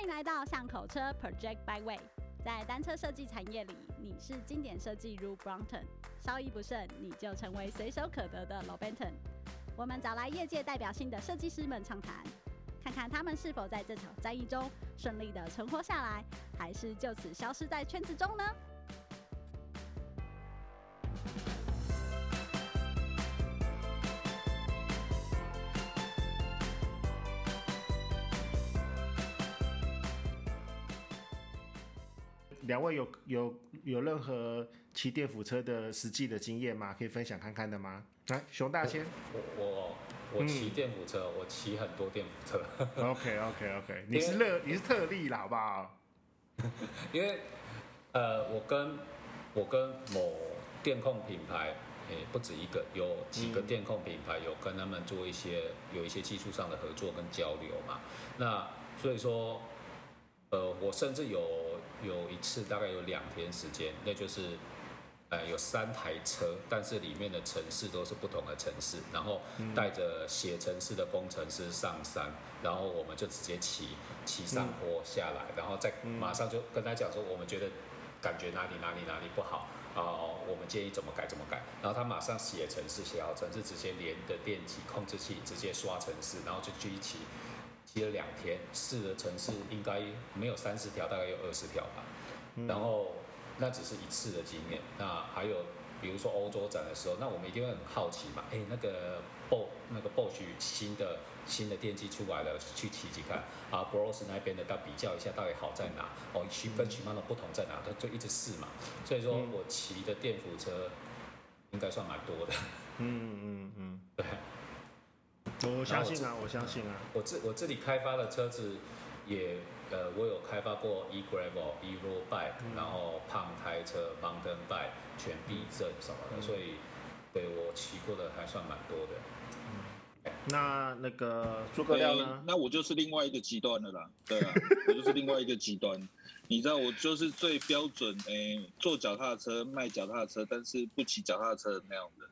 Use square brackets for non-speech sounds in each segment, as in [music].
欢迎来到巷口车 Project Byway。在单车设计产业里，你是经典设计如 Brompton，稍一不慎你就成为随手可得的 Lobenton。我们找来业界代表性的设计师们畅谈，看看他们是否在这场战役中顺利的存活下来，还是就此消失在圈子中呢？两位有有有任何骑电辅车的实际的经验吗？可以分享看看的吗？来，熊大先。我我我骑电辅车，嗯、我骑很多电辅车。OK OK OK，你是乐你是特例啦，好不好？[laughs] 因为呃，我跟我跟某电控品牌，诶、欸，不止一个，有几个电控品牌有跟他们做一些有一些技术上的合作跟交流嘛。那所以说。呃，我甚至有有一次，大概有两天时间，那就是，呃，有三台车，但是里面的城市都是不同的城市，然后带着写城市的工程师上山，然后我们就直接骑骑上坡下来，然后再马上就跟他讲说，我们觉得感觉哪里哪里哪里不好，然后我们建议怎么改怎么改，然后他马上写城市，写好城市，直接连的电机控制器，直接刷城市，然后就继续骑。骑了两天，试的城市应该没有三十条，大概有二十条吧。嗯、然后那只是一次的经验。那还有，比如说欧洲展的时候，那我们一定会很好奇嘛。哎，那个 Bosch 那个 Bosch 新的新的电机出来了，去骑骑看啊。Bosch 那边的，到比较一下到底好在哪？哦，区分区分的不同在哪？他就一直试嘛。所以说我骑的电扶车应该算蛮多的。嗯嗯嗯，[laughs] 对。我相信啊，我，我相信啊。我这我这里开发的车子也，呃，我有开发过 e gravel、e road bike，然后胖胎车、mountain bike、全避震什么的，嗯、所以对我骑过的还算蛮多的。嗯、那那个诸葛亮呢？那我就是另外一个极端的啦。对啊，[laughs] 我就是另外一个极端。你知道，我就是最标准，哎、欸，坐脚踏车卖脚踏车，但是不骑脚踏车的那样的。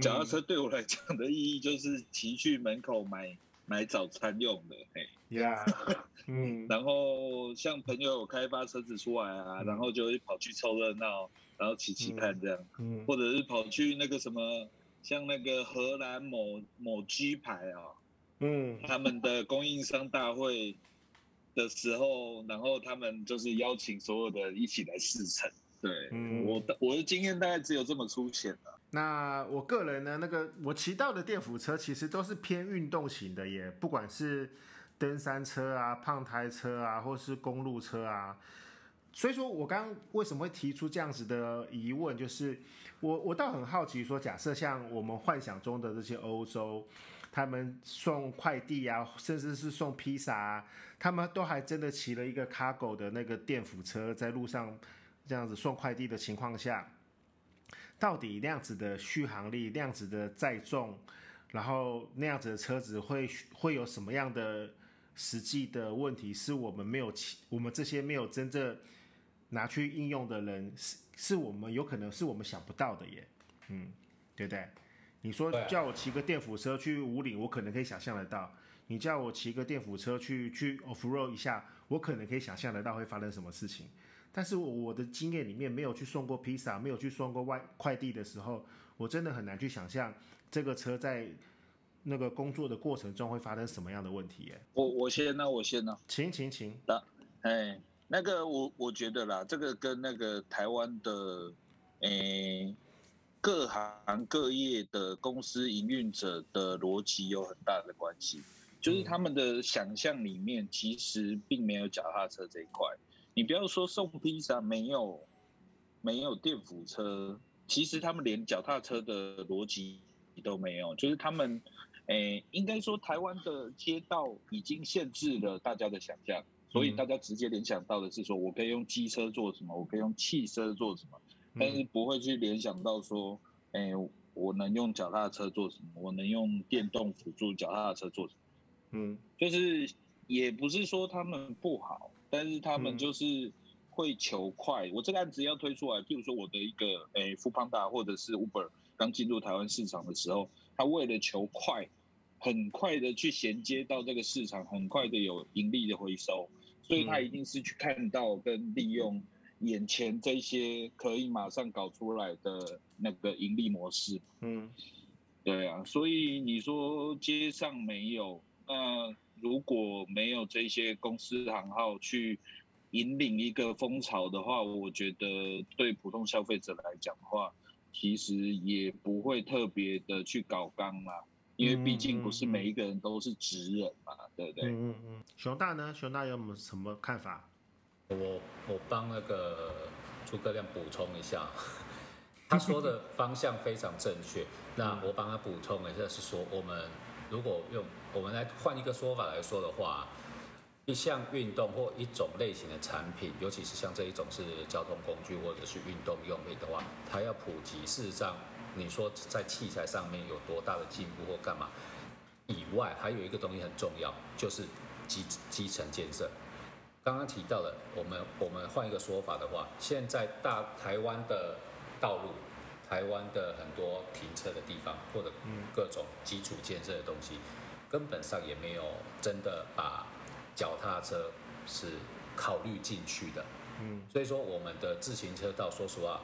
脚踏车对我来讲的意义就是骑去门口买买早餐用的，嘿，Yeah，[laughs] 嗯，然后像朋友有开发车子出来啊，嗯、然后就会跑去凑热闹，然后骑骑看这样，嗯，或者是跑去那个什么，像那个荷兰某某 G 牌啊，嗯，他们的供应商大会的时候，然后他们就是邀请所有的一起来试乘，对，嗯，我的我的经验大概只有这么粗浅了。那我个人呢，那个我骑到的电辅车其实都是偏运动型的耶，不管是登山车啊、胖胎车啊，或是公路车啊。所以说我刚刚为什么会提出这样子的疑问，就是我我倒很好奇，说假设像我们幻想中的这些欧洲，他们送快递啊，甚至是送披萨啊，他们都还真的骑了一个 cargo 的那个电辅车在路上这样子送快递的情况下。到底那样子的续航力，那样子的载重，然后那样子的车子会会有什么样的实际的问题？是我们没有骑，我们这些没有真正拿去应用的人，是是我们有可能是我们想不到的耶。嗯，对不对？你说叫我骑个电辅车去五岭，我可能可以想象得到；你叫我骑个电辅车去去 off road 一下，我可能可以想象得到会发生什么事情。但是我的经验里面没有去送过披萨，没有去送过外快递的时候，我真的很难去想象这个车在那个工作的过程中会发生什么样的问题耶。我我先呢，我先呢，请请请。那哎，那个我我觉得啦，这个跟那个台湾的诶各行各业的公司营运者的逻辑有很大的关系，就是他们的想象里面其实并没有脚踏车这一块。你不要说送披萨没有没有电扶车，其实他们连脚踏车的逻辑都没有，就是他们，诶，应该说台湾的街道已经限制了大家的想象，所以大家直接联想到的是说，我可以用机车做什么，我可以用汽车做什么，但是不会去联想到说，诶，我能用脚踏车做什么，我能用电动辅助脚踏车做什么，嗯，就是也不是说他们不好。但是他们就是会求快。嗯、我这个案子要推出来，譬如说我的一个诶，Foodpanda 或者是 Uber 刚进入台湾市场的时候，他为了求快，很快的去衔接到这个市场，很快的有盈利的回收，所以他一定是去看到跟利用眼前这些可以马上搞出来的那个盈利模式。嗯，对啊，所以你说街上没有，那如果没有这些公司行号去引领一个风潮的话，我觉得对普通消费者来讲的话，其实也不会特别的去搞刚嘛，因为毕竟不是每一个人都是职人嘛，嗯、对不对？嗯嗯。熊大呢？熊大有没有什么看法？我我帮那个诸葛亮补充一下，他说的方向非常正确。那我帮他补充一下，是说我们如果用我们来换一个说法来说的话。一项运动或一种类型的产品，尤其是像这一种是交通工具或者是运动用品的话，它要普及，事实上，你说在器材上面有多大的进步或干嘛以外，还有一个东西很重要，就是基基层建设。刚刚提到了，我们我们换一个说法的话，现在大台湾的道路，台湾的很多停车的地方或者各种基础建设的东西，根本上也没有真的把。脚踏车是考虑进去的，嗯，所以说我们的自行车道，说实话，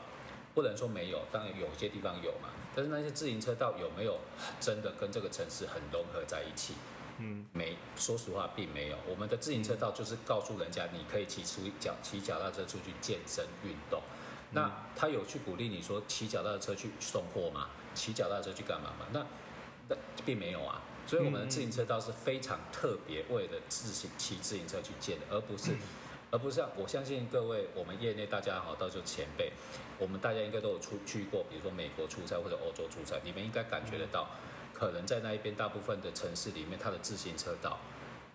不能说没有，当然有些地方有嘛，但是那些自行车道有没有真的跟这个城市很融合在一起？嗯，没，说实话并没有。我们的自行车道就是告诉人家，你可以骑出脚骑脚踏车出去健身运动。那他有去鼓励你说骑脚踏车去送货吗？骑脚踏车去干嘛吗？那那并没有啊。所以我们的自行车道是非常特别，为了自行骑自行车去建的，而不是，而不是像我相信各位我们业内大家好，到时候前辈，我们大家应该都有出去过，比如说美国出差或者欧洲出差，你们应该感觉得到，可能在那一边大部分的城市里面，它的自行车道，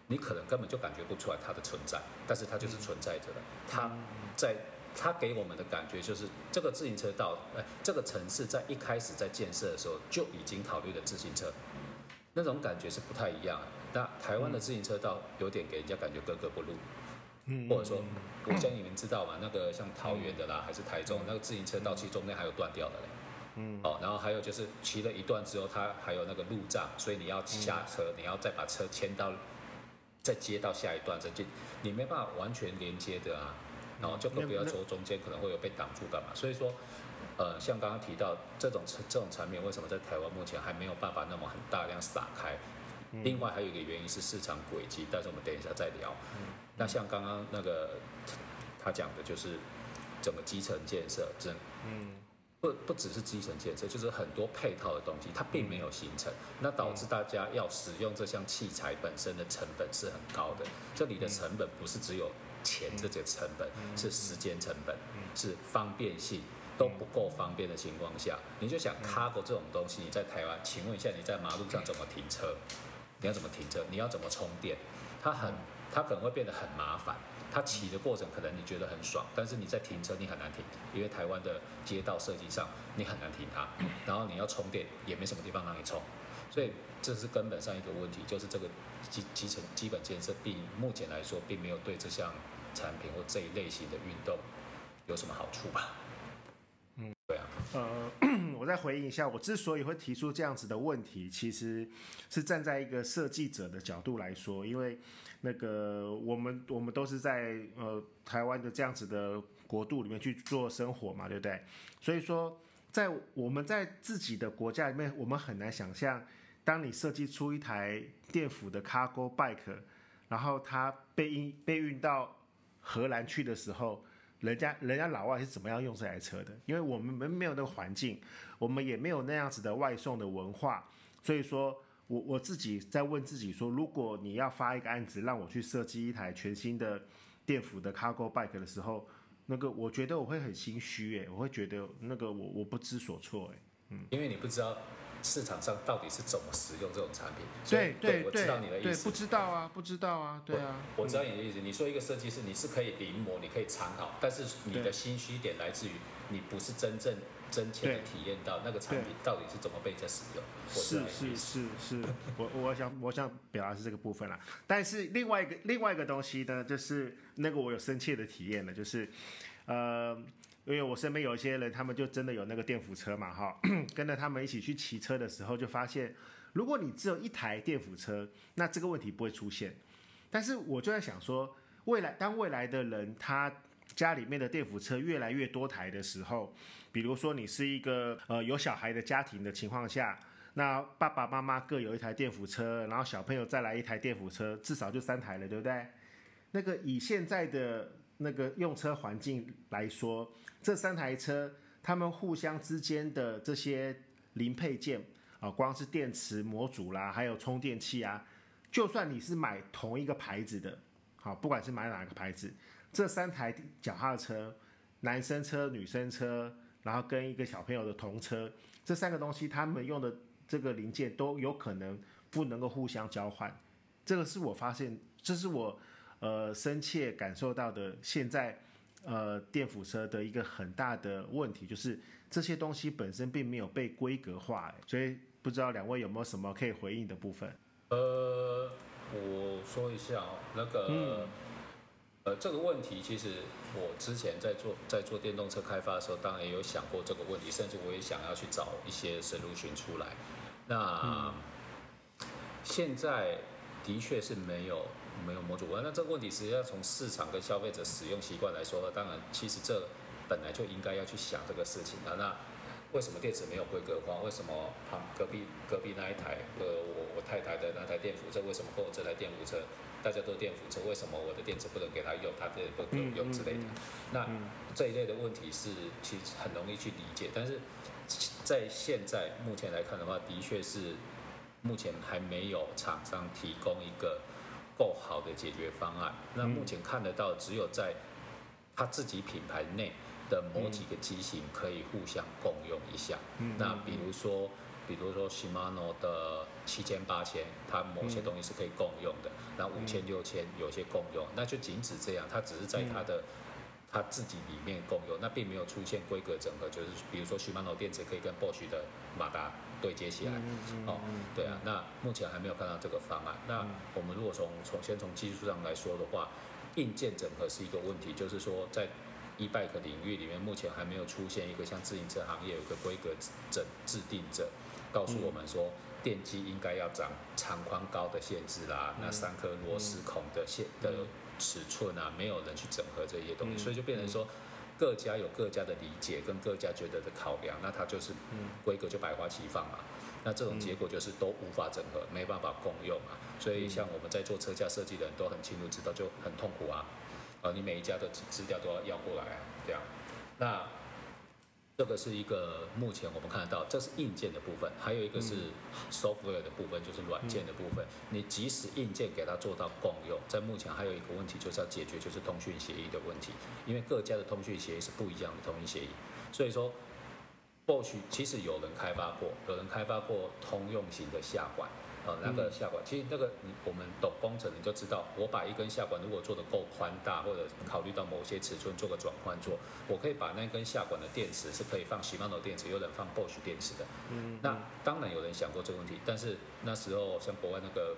你可能根本就感觉不出来它的存在，但是它就是存在着的。它在它给我们的感觉就是，这个自行车道，哎，这个城市在一开始在建设的时候就已经考虑了自行车。那种感觉是不太一样的。那台湾的自行车道有点给人家感觉格格不入，嗯，或者说，我相信你们知道嘛，那个像桃园的啦，还是台中那个自行车道，其实中间还有断掉的嘞，嗯，哦，然后还有就是骑了一段之后，它还有那个路障，所以你要下车，你要再把车牵到，再接到下一段，这就你没办法完全连接的啊，然后就更不要说中间可能会有被挡住干嘛，所以说。呃，像刚刚提到这种这种产品，为什么在台湾目前还没有办法那么很大量撒开？另外还有一个原因是市场轨迹，但是我们等一下再聊。那像刚刚那个他讲的，就是整个基层建设，这嗯，不不只是基层建设，就是很多配套的东西，它并没有形成，那导致大家要使用这项器材本身的成本是很高的。这里的成本不是只有钱这些成本，是时间成本，是方便性。都不够方便的情况下，你就想 cargo 这种东西，你在台湾，请问一下你在马路上怎么停车？你要怎么停车？你要怎么充电？它很，它可能会变得很麻烦。它骑的过程可能你觉得很爽，但是你在停车你很难停，因为台湾的街道设计上你很难停它。然后你要充电也没什么地方让你充，所以这是根本上一个问题，就是这个基基层基本建设并目前来说并没有对这项产品或这一类型的运动有什么好处吧。呃，[clears throat] 我再回应一下，我之所以会提出这样子的问题，其实是站在一个设计者的角度来说，因为那个我们我们都是在呃台湾的这样子的国度里面去做生活嘛，对不对？所以说，在我们在自己的国家里面，我们很难想象，当你设计出一台电辅的 Cargo Bike，然后它被运被运到荷兰去的时候。人家人家老外是怎么样用这台车的？因为我们没没有那个环境，我们也没有那样子的外送的文化，所以说我我自己在问自己说，如果你要发一个案子让我去设计一台全新的电辅的 Cargo Bike 的时候，那个我觉得我会很心虚哎，我会觉得那个我我不知所措哎，嗯，因为你不知道。市场上到底是怎么使用这种产品？对对，对，我知道你的意思。不知道啊，不知道啊，对啊。我，我知道你的意思。你说一个设计师，你是可以临摹，你可以参考，但是你的心虚点来自于你不是真正真切的体验到那个产品到底是怎么被在使用。是是是是，[laughs] 我我想我想表达是这个部分啦。但是另外一个另外一个东西呢，就是那个我有深切的体验的，就是呃。因为我身边有一些人，他们就真的有那个电辅车嘛，哈，[clears throat] 跟着他们一起去骑车的时候，就发现，如果你只有一台电辅车，那这个问题不会出现。但是我就在想说，未来当未来的人他家里面的电辅车越来越多台的时候，比如说你是一个呃有小孩的家庭的情况下，那爸爸妈妈各有一台电辅车，然后小朋友再来一台电辅车，至少就三台了，对不对？那个以现在的那个用车环境来说，这三台车它们互相之间的这些零配件啊，光是电池模组啦，还有充电器啊，就算你是买同一个牌子的，好，不管是买哪个牌子。这三台脚踏车，男生车、女生车，然后跟一个小朋友的童车，这三个东西，他们用的这个零件都有可能不能够互相交换。这个是我发现，这是我呃深切感受到的。现在呃电辅车的一个很大的问题，就是这些东西本身并没有被规格化。所以不知道两位有没有什么可以回应的部分？呃，我说一下哦，那个。嗯呃，这个问题其实我之前在做在做电动车开发的时候，当然也有想过这个问题，甚至我也想要去找一些 solution 出来。那、嗯、现在的确是没有没有模组化。那这个问题实际上从市场跟消费者使用习惯来说，当然其实这本来就应该要去想这个事情的。那为什么电池没有规格化？为什么旁隔壁隔壁那一台呃我我太太的那台电扶车，为什么跟我这台电扶车？大家都电扶车，为什么我的电池不能给他用，他的不能用之类的？那这一类的问题是其实很容易去理解，但是在现在目前来看的话，的确是目前还没有厂商提供一个够好的解决方案。那目前看得到，只有在他自己品牌内的某几个机型可以互相共用一下。那比如说。比如说 Shimano 的七千八千，它某些东西是可以共用的，那五千六千有些共用，那就仅止这样，它只是在它的它自己里面共用，那并没有出现规格整合，就是比如说 Shimano 电池可以跟 Bosch 的马达对接起来，哦，对啊，那目前还没有看到这个方案。那我们如果从从先从技术上来说的话，硬件整合是一个问题，就是说在 e-bike 领域里面，目前还没有出现一个像自行车行业有一个规格整制定者。告诉我们说，电机应该要长长宽高的限制啦，那三颗螺丝孔的限的尺寸啊，没有人去整合这些东西，所以就变成说，各家有各家的理解跟各家觉得的考量，那它就是规格就百花齐放嘛，那这种结果就是都无法整合，没办法共用嘛，所以像我们在做车架设计的人都很清楚知道，就很痛苦啊，啊，你每一家的资料都要要过来啊，这样，那。这个是一个目前我们看得到，这是硬件的部分，还有一个是 software 的部分，就是软件的部分。你即使硬件给它做到共用，在目前还有一个问题就是要解决，就是通讯协议的问题，因为各家的通讯协议是不一样的通讯协议，所以说，或许其实有人开发过，有人开发过通用型的下管。呃，那个下管，其实那个你我们懂工程，你就知道，我把一根下管如果做得够宽大，或者考虑到某些尺寸做个转换做，我可以把那根下管的电池是可以放 Shimano 电池，有人放 Bosch 电池的。嗯。那当然有人想过这个问题，但是那时候像国外那个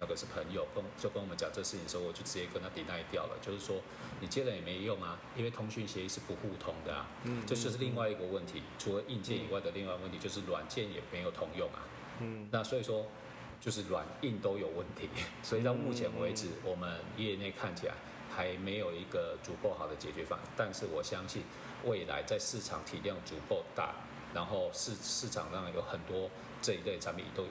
那个是朋友跟就跟我们讲这事情的时候，我就直接跟他 deny 掉了，就是说你接了也没用啊，因为通讯协议是不互通的啊。嗯。这就是另外一个问题，除了硬件以外的另外问题就是软件也没有通用啊。嗯，那所以说，就是软硬都有问题，[laughs] 所以到目前为止，我们业内看起来还没有一个足够好的解决方案。但是我相信，未来在市场体量足够大，然后市市场上有很多这一类产品都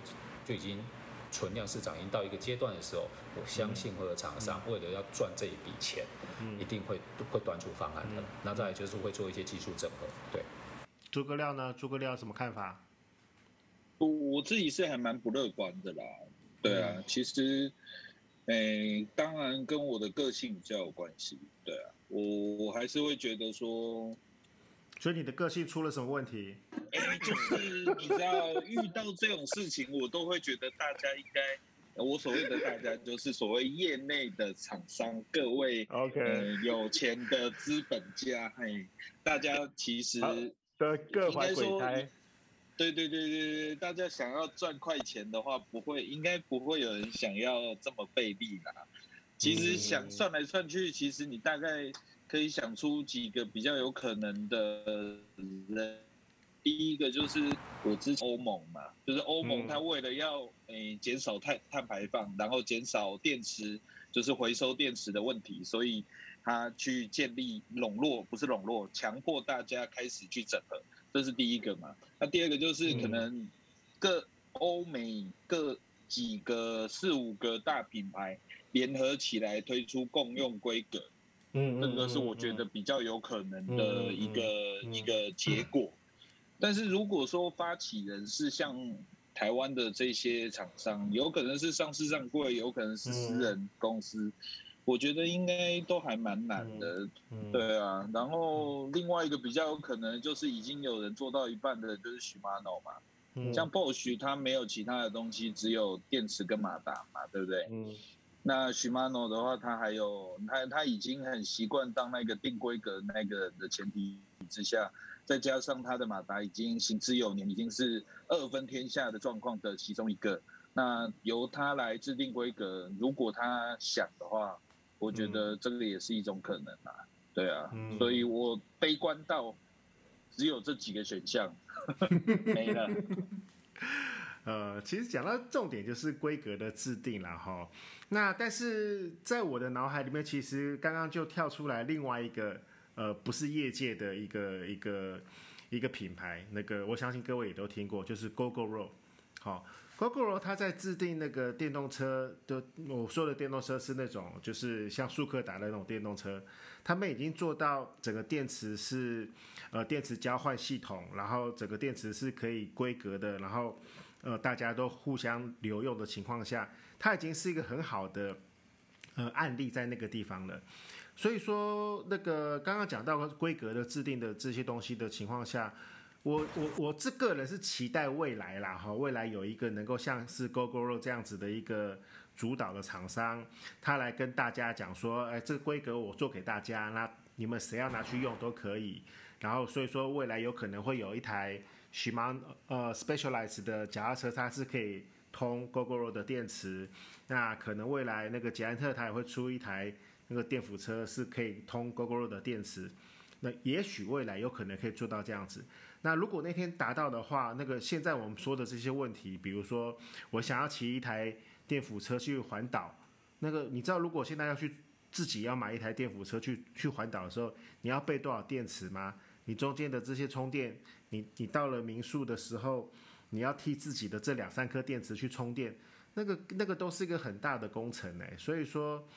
就已经存量市场已经到一个阶段的时候，我相信会有厂商为了要赚这一笔钱，一定会会端出方案的。那再来就是会做一些技术整合。对，诸葛亮呢？诸葛亮什么看法？我我自己是还蛮不乐观的啦，对啊，其实，诶、欸，当然跟我的个性比较有关系，对啊，我我还是会觉得说，所以你的个性出了什么问题？哎、欸，就是你知道遇到这种事情，我都会觉得大家应该，我所谓的大家就是所谓业内的厂商，各位，OK，、呃、有钱的资本家，嘿，大家其实的各怀鬼胎。对对对对对，大家想要赚快钱的话，不会，应该不会有人想要这么费力啦。其实想算来算去，其实你大概可以想出几个比较有可能的人。第一个就是我之前欧盟嘛，就是欧盟它为了要诶减少碳碳排放，然后减少电池就是回收电池的问题，所以它去建立笼络，不是笼络，强迫大家开始去整合，这是第一个嘛。那第二个就是可能各欧美各几个四五个大品牌联合起来推出共用规格。嗯，这个是我觉得比较有可能的一个一个结果。但是如果说发起人是像台湾的这些厂商，有可能是上市上柜，有可能是私人公司，我觉得应该都还蛮难的。对啊，然后另外一个比较有可能就是已经有人做到一半的，就是 Shimano 嘛。像 Bosch 它没有其他的东西，只有电池跟马达嘛，对不对？那 Shimano 的话，它还有它，它已经很习惯当那个定规格那个的前提之下，再加上它的马达已经行之有年，已经是二分天下的状况的其中一个。那由它来制定规格，如果他想的话，我觉得这个也是一种可能啊。对啊，所以我悲观到只有这几个选项 [laughs] 没了。[laughs] 呃，其实讲到重点就是规格的制定了哈。那但是在我的脑海里面，其实刚刚就跳出来另外一个呃，不是业界的一个一个一个品牌，那个我相信各位也都听过，就是 Gogoro。好，Gogoro 它在制定那个电动车的，我说的电动车是那种就是像速克达的那种电动车，他们已经做到整个电池是呃电池交换系统，然后整个电池是可以规格的，然后。呃，大家都互相留用的情况下，它已经是一个很好的呃案例在那个地方了。所以说，那个刚刚讲到规格的制定的这些东西的情况下，我我我这个人是期待未来啦哈，未来有一个能够像是 Gogoro 这样子的一个主导的厂商，他来跟大家讲说，哎，这个规格我做给大家，那你们谁要拿去用都可以。然后所以说，未来有可能会有一台。Shimano Specialized 的脚踏车，它是可以通 Gogoro 的电池。那可能未来那个捷安特它也会出一台那个电辅车，是可以通 Gogoro 的电池。那也许未来有可能可以做到这样子。那如果那天达到的话，那个现在我们说的这些问题，比如说我想要骑一台电辅车去环岛，那个你知道如果现在要去自己要买一台电辅车去去环岛的时候，你要备多少电池吗？你中间的这些充电，你你到了民宿的时候，你要替自己的这两三颗电池去充电，那个那个都是一个很大的工程哎，所以说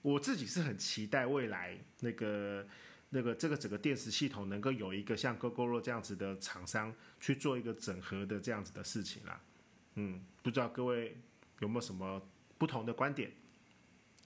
我自己是很期待未来那个那个这个整个电池系统能够有一个像 Gogoro 这样子的厂商去做一个整合的这样子的事情啦。嗯，不知道各位有没有什么不同的观点？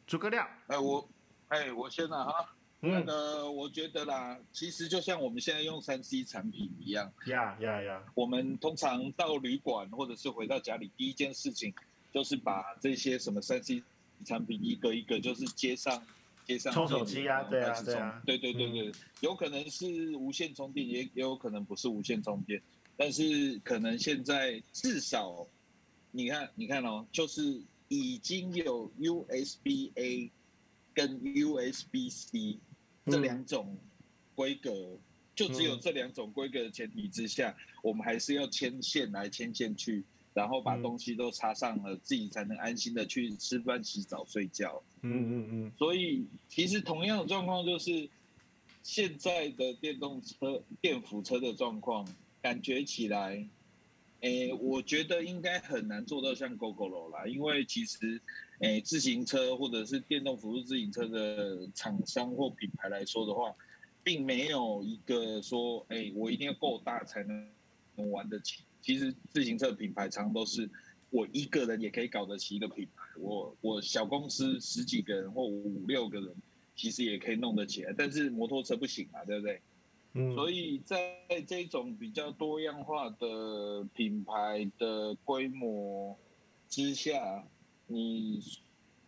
诸葛亮，哎我哎我先了哈。那个，我觉得啦，其实就像我们现在用三 C 产品一样，呀呀呀，我们通常到旅馆或者是回到家里，第一件事情就是把这些什么三 C 产品一个一个就是接上接上充手机啊，对啊，对啊，对对对对，有可能是无线充电，也也有可能不是无线充电，但是可能现在至少你看你看哦，就是已经有 USB A 跟 USB C。这两种规格，就只有这两种规格的前提之下，嗯、我们还是要牵线来牵线去，然后把东西都插上了，嗯、自己才能安心的去吃饭、洗澡、睡觉。嗯嗯嗯。所以其实同样的状况就是，现在的电动车、电辅车的状况，感觉起来，诶，我觉得应该很难做到像 Gogoro 啦，因为其实。诶，自行车或者是电动辅助自行车的厂商或品牌来说的话，并没有一个说，诶，我一定要够大才能能玩得起。其实自行车品牌常都是我一个人也可以搞得起一个品牌，我我小公司十几个人或五六个人，其实也可以弄得起来。但是摩托车不行啊，对不对？嗯。所以在这种比较多样化的品牌的规模之下。你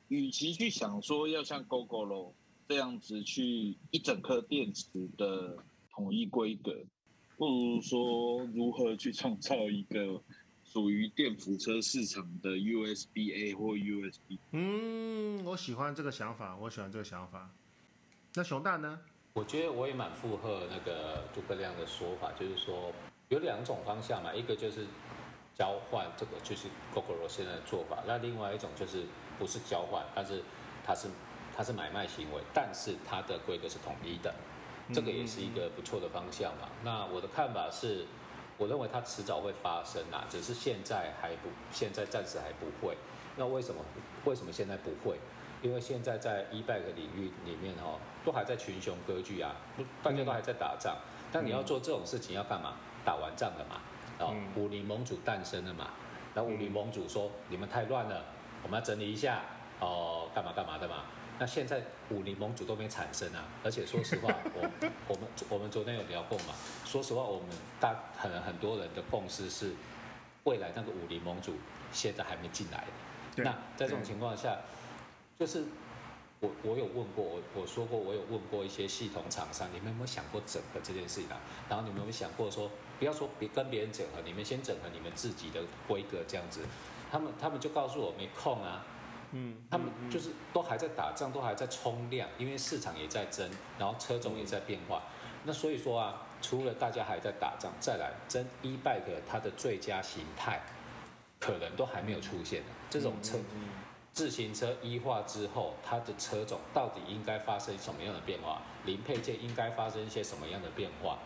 与其去想说要像 Gogoro 这样子去一整颗电池的统一规格，不如说如何去创造一个属于电扶车市场的 USB A 或 USB。嗯，我喜欢这个想法，我喜欢这个想法。那熊大呢？我觉得我也蛮附和那个诸葛亮的说法，就是说有两种方向嘛，一个就是。交换这个就是 Gogoro 现在的做法，那另外一种就是不是交换，但是它是它是买卖行为，但是它的规格是统一的，这个也是一个不错的方向嘛。那我的看法是，我认为它迟早会发生啊，只是现在还不，现在暂时还不会。那为什么？为什么现在不会？因为现在在 e-bike 领域里面哈，都还在群雄割据啊，大家都还在打仗。但你要做这种事情要干嘛？打完仗了嘛，哦，武林盟主诞生了嘛。然后武林盟主说：“你们太乱了，我们要整理一下哦，干嘛干嘛的嘛。”那现在武林盟主都没产生啊，而且说实话，我我们我们昨天有聊过嘛。说实话，我们大很很多人的共识是，未来那个武林盟主现在还没进来。那在这种情况下，就是我我有问过我我说过我有问过一些系统厂商，你们有没有想过整合这件事情啊？然后你们有没有想过说，不要说别跟别人整合，你们先整合你们自己的规格这样子？他们他们就告诉我没空啊，嗯，他们就是都还在打仗，都还在冲量，因为市场也在增，然后车种也在变化。那所以说啊，除了大家还在打仗，再来真 e-bike 它的最佳形态，可能都还没有出现。这种车。自行车一化之后，它的车种到底应该发生什么样的变化？零配件应该发生一些什么样的变化？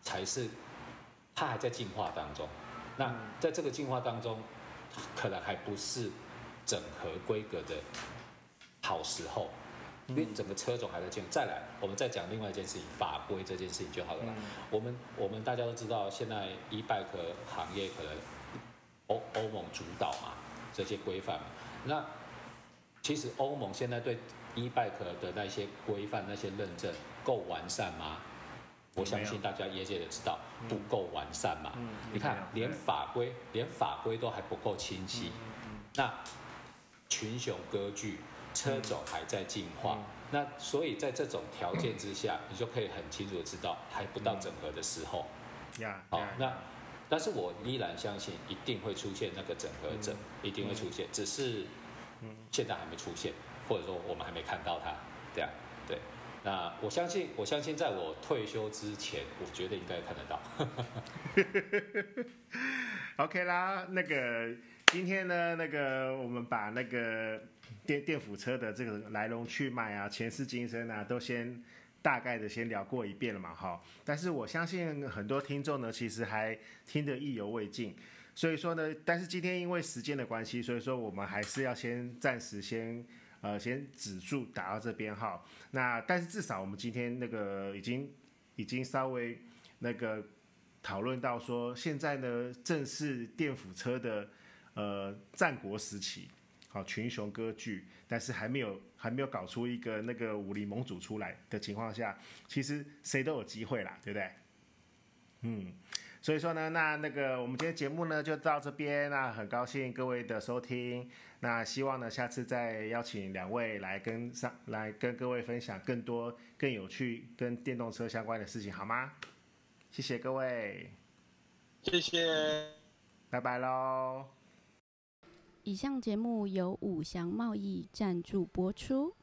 才是它还在进化当中。那在这个进化当中，可能还不是整合规格的好时候，因为整个车种还在建。再来，我们再讲另外一件事情，法规这件事情就好了。我们我们大家都知道，现在 e-bike 行业可能欧欧盟主导嘛，这些规范嘛。那其实欧盟现在对 e-bike 的那些规范、那些认证够完善吗？我相信大家业界也知道不够完善嘛。你看，连法规连法规都还不够清晰。那群雄割据，车种还在进化。那所以在这种条件之下，你就可以很清楚的知道，还不到整合的时候。好，那。但是我依然相信一定会出现那个整合者，一定会出现，只是现在还没出现，或者说我们还没看到它，这样对。那我相信，我相信在我退休之前，我觉得应该看得到。[laughs] [laughs] OK 啦，那个今天呢，那个我们把那个电电辅车的这个来龙去脉啊、前世今生啊，都先。大概的先聊过一遍了嘛，哈，但是我相信很多听众呢，其实还听得意犹未尽，所以说呢，但是今天因为时间的关系，所以说我们还是要先暂时先呃先止住打到这边哈，那但是至少我们今天那个已经已经稍微那个讨论到说，现在呢正是电辅车的呃战国时期。好，群雄割据，但是还没有还没有搞出一个那个武林盟主出来的情况下，其实谁都有机会啦，对不对？嗯，所以说呢，那那个我们今天节目呢就到这边，那很高兴各位的收听，那希望呢下次再邀请两位来跟上来跟各位分享更多更有趣跟电动车相关的事情，好吗？谢谢各位，谢谢，拜拜喽。以上节目由五祥贸易赞助播出。